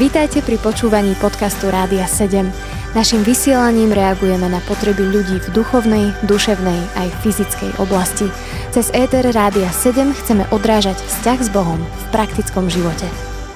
Vítajte pri počúvaní podcastu Rádia 7. Naším vysielaním reagujeme na potreby ľudí v duchovnej, duševnej aj fyzickej oblasti. Cez ETR Rádia 7 chceme odrážať vzťah s Bohom v praktickom živote.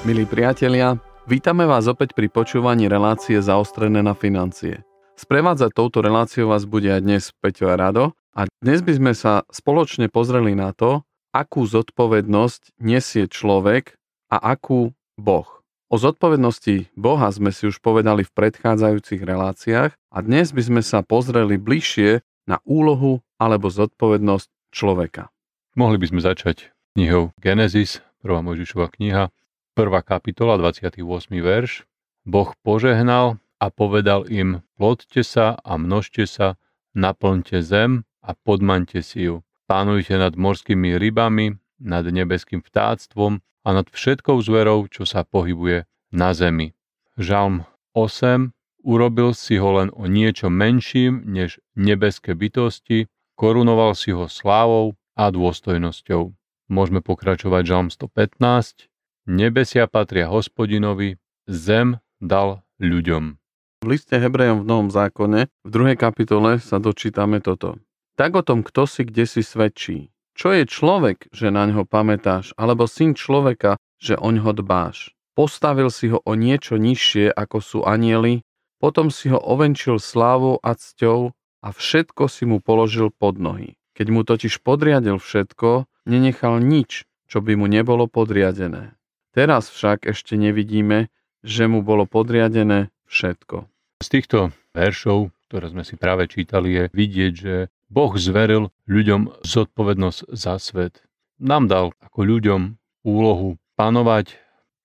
Milí priatelia, vítame vás opäť pri počúvaní relácie zaostrené na financie. Sprevádzať touto reláciou vás bude aj dnes Peťo a Rado a dnes by sme sa spoločne pozreli na to, akú zodpovednosť nesie človek a akú Boh. O zodpovednosti Boha sme si už povedali v predchádzajúcich reláciách a dnes by sme sa pozreli bližšie na úlohu alebo zodpovednosť človeka. Mohli by sme začať knihou Genesis, prvá Mojžišova kniha, prvá kapitola, 28. verš. Boh požehnal a povedal im, plodte sa a množte sa, naplňte zem a podmaňte si ju. Pánujte nad morskými rybami, nad nebeským vtáctvom a nad všetkou zverou, čo sa pohybuje na zemi. Žalm 8 urobil si ho len o niečo menším než nebeské bytosti, korunoval si ho slávou a dôstojnosťou. Môžeme pokračovať Žalm 115. Nebesia patria hospodinovi, zem dal ľuďom. V liste Hebrejom v Novom zákone v druhej kapitole sa dočítame toto. Tak o tom, kto si kde si svedčí. Čo je človek, že na ňo pamätáš, alebo syn človeka, že o ňo dbáš? Postavil si ho o niečo nižšie, ako sú anieli, potom si ho ovenčil slávou a cťou a všetko si mu položil pod nohy. Keď mu totiž podriadil všetko, nenechal nič, čo by mu nebolo podriadené. Teraz však ešte nevidíme, že mu bolo podriadené všetko. Z týchto veršov, ktoré sme si práve čítali, je vidieť, že Boh zveril ľuďom zodpovednosť za svet. Nám dal ako ľuďom úlohu panovať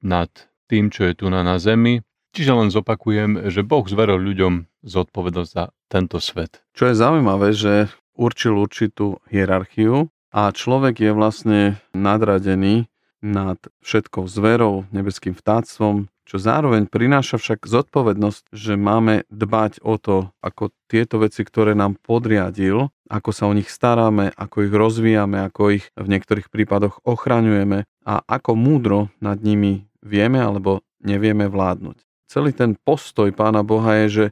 nad tým, čo je tu na, na zemi. Čiže len zopakujem, že Boh zveril ľuďom zodpovednosť za tento svet. Čo je zaujímavé, že určil určitú hierarchiu a človek je vlastne nadradený nad všetkou zverou, nebeským vtáctvom, čo zároveň prináša však zodpovednosť, že máme dbať o to, ako tieto veci, ktoré nám podriadil, ako sa o nich staráme, ako ich rozvíjame, ako ich v niektorých prípadoch ochraňujeme a ako múdro nad nimi vieme alebo nevieme vládnuť. Celý ten postoj Pána Boha je, že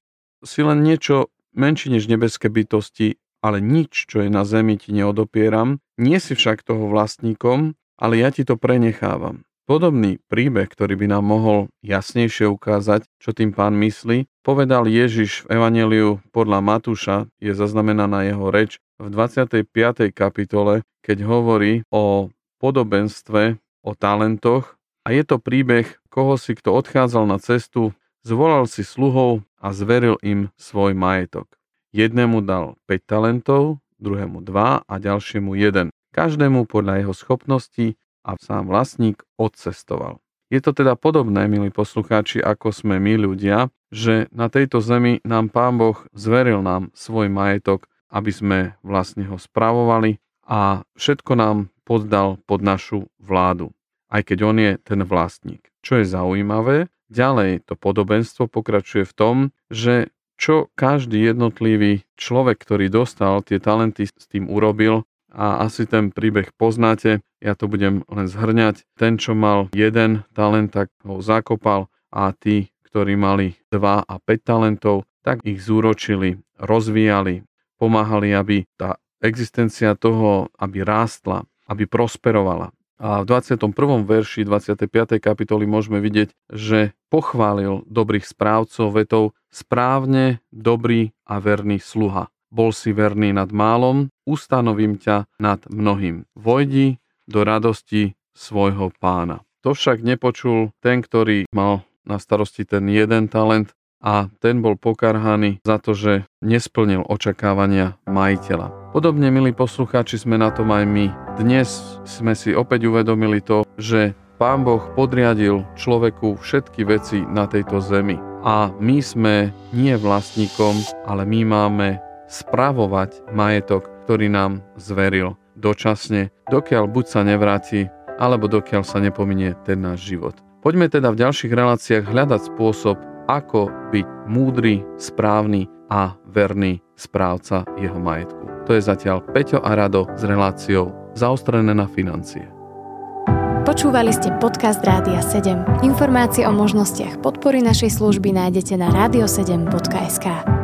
si len niečo menšie než nebeské bytosti, ale nič, čo je na zemi, ti neodopieram. Nie si však toho vlastníkom, ale ja ti to prenechávam. Podobný príbeh, ktorý by nám mohol jasnejšie ukázať, čo tým pán myslí, povedal Ježiš v Evangeliu podľa Matúša, je zaznamenaná jeho reč v 25. kapitole, keď hovorí o podobenstve, o talentoch a je to príbeh, koho si kto odchádzal na cestu, zvolal si sluhov a zveril im svoj majetok. Jednému dal 5 talentov, druhému 2 a ďalšiemu 1. Každému podľa jeho schopností a sám vlastník odcestoval. Je to teda podobné, milí poslucháči, ako sme my ľudia, že na tejto zemi nám Pán Boh zveril nám svoj majetok, aby sme vlastne ho spravovali a všetko nám poddal pod našu vládu, aj keď on je ten vlastník. Čo je zaujímavé, ďalej to podobenstvo pokračuje v tom, že čo každý jednotlivý človek, ktorý dostal tie talenty, s tým urobil, a asi ten príbeh poznáte. Ja to budem len zhrňať. Ten, čo mal jeden talent, tak ho zakopal a tí, ktorí mali 2 a 5 talentov, tak ich zúročili, rozvíjali, pomáhali, aby tá existencia toho, aby rástla, aby prosperovala. A v 21. verši 25. kapitoly môžeme vidieť, že pochválil dobrých správcov vetou správne, dobrý a verný sluha. Bol si verný nad málom, ustanovím ťa nad mnohým. Vojdi do radosti svojho pána. To však nepočul ten, ktorý mal na starosti ten jeden talent a ten bol pokarhaný za to, že nesplnil očakávania majiteľa. Podobne, milí poslucháči, sme na tom aj my. Dnes sme si opäť uvedomili to, že Pán Boh podriadil človeku všetky veci na tejto zemi. A my sme nie vlastníkom, ale my máme spravovať majetok, ktorý nám zveril dočasne, dokiaľ buď sa nevráti, alebo dokiaľ sa nepominie ten náš život. Poďme teda v ďalších reláciách hľadať spôsob, ako byť múdry, správny a verný správca jeho majetku. To je zatiaľ Peťo a Rado s reláciou Zaostrené na financie. Počúvali ste podcast Rádia 7. Informácie o možnostiach podpory našej služby nájdete na radio7.sk.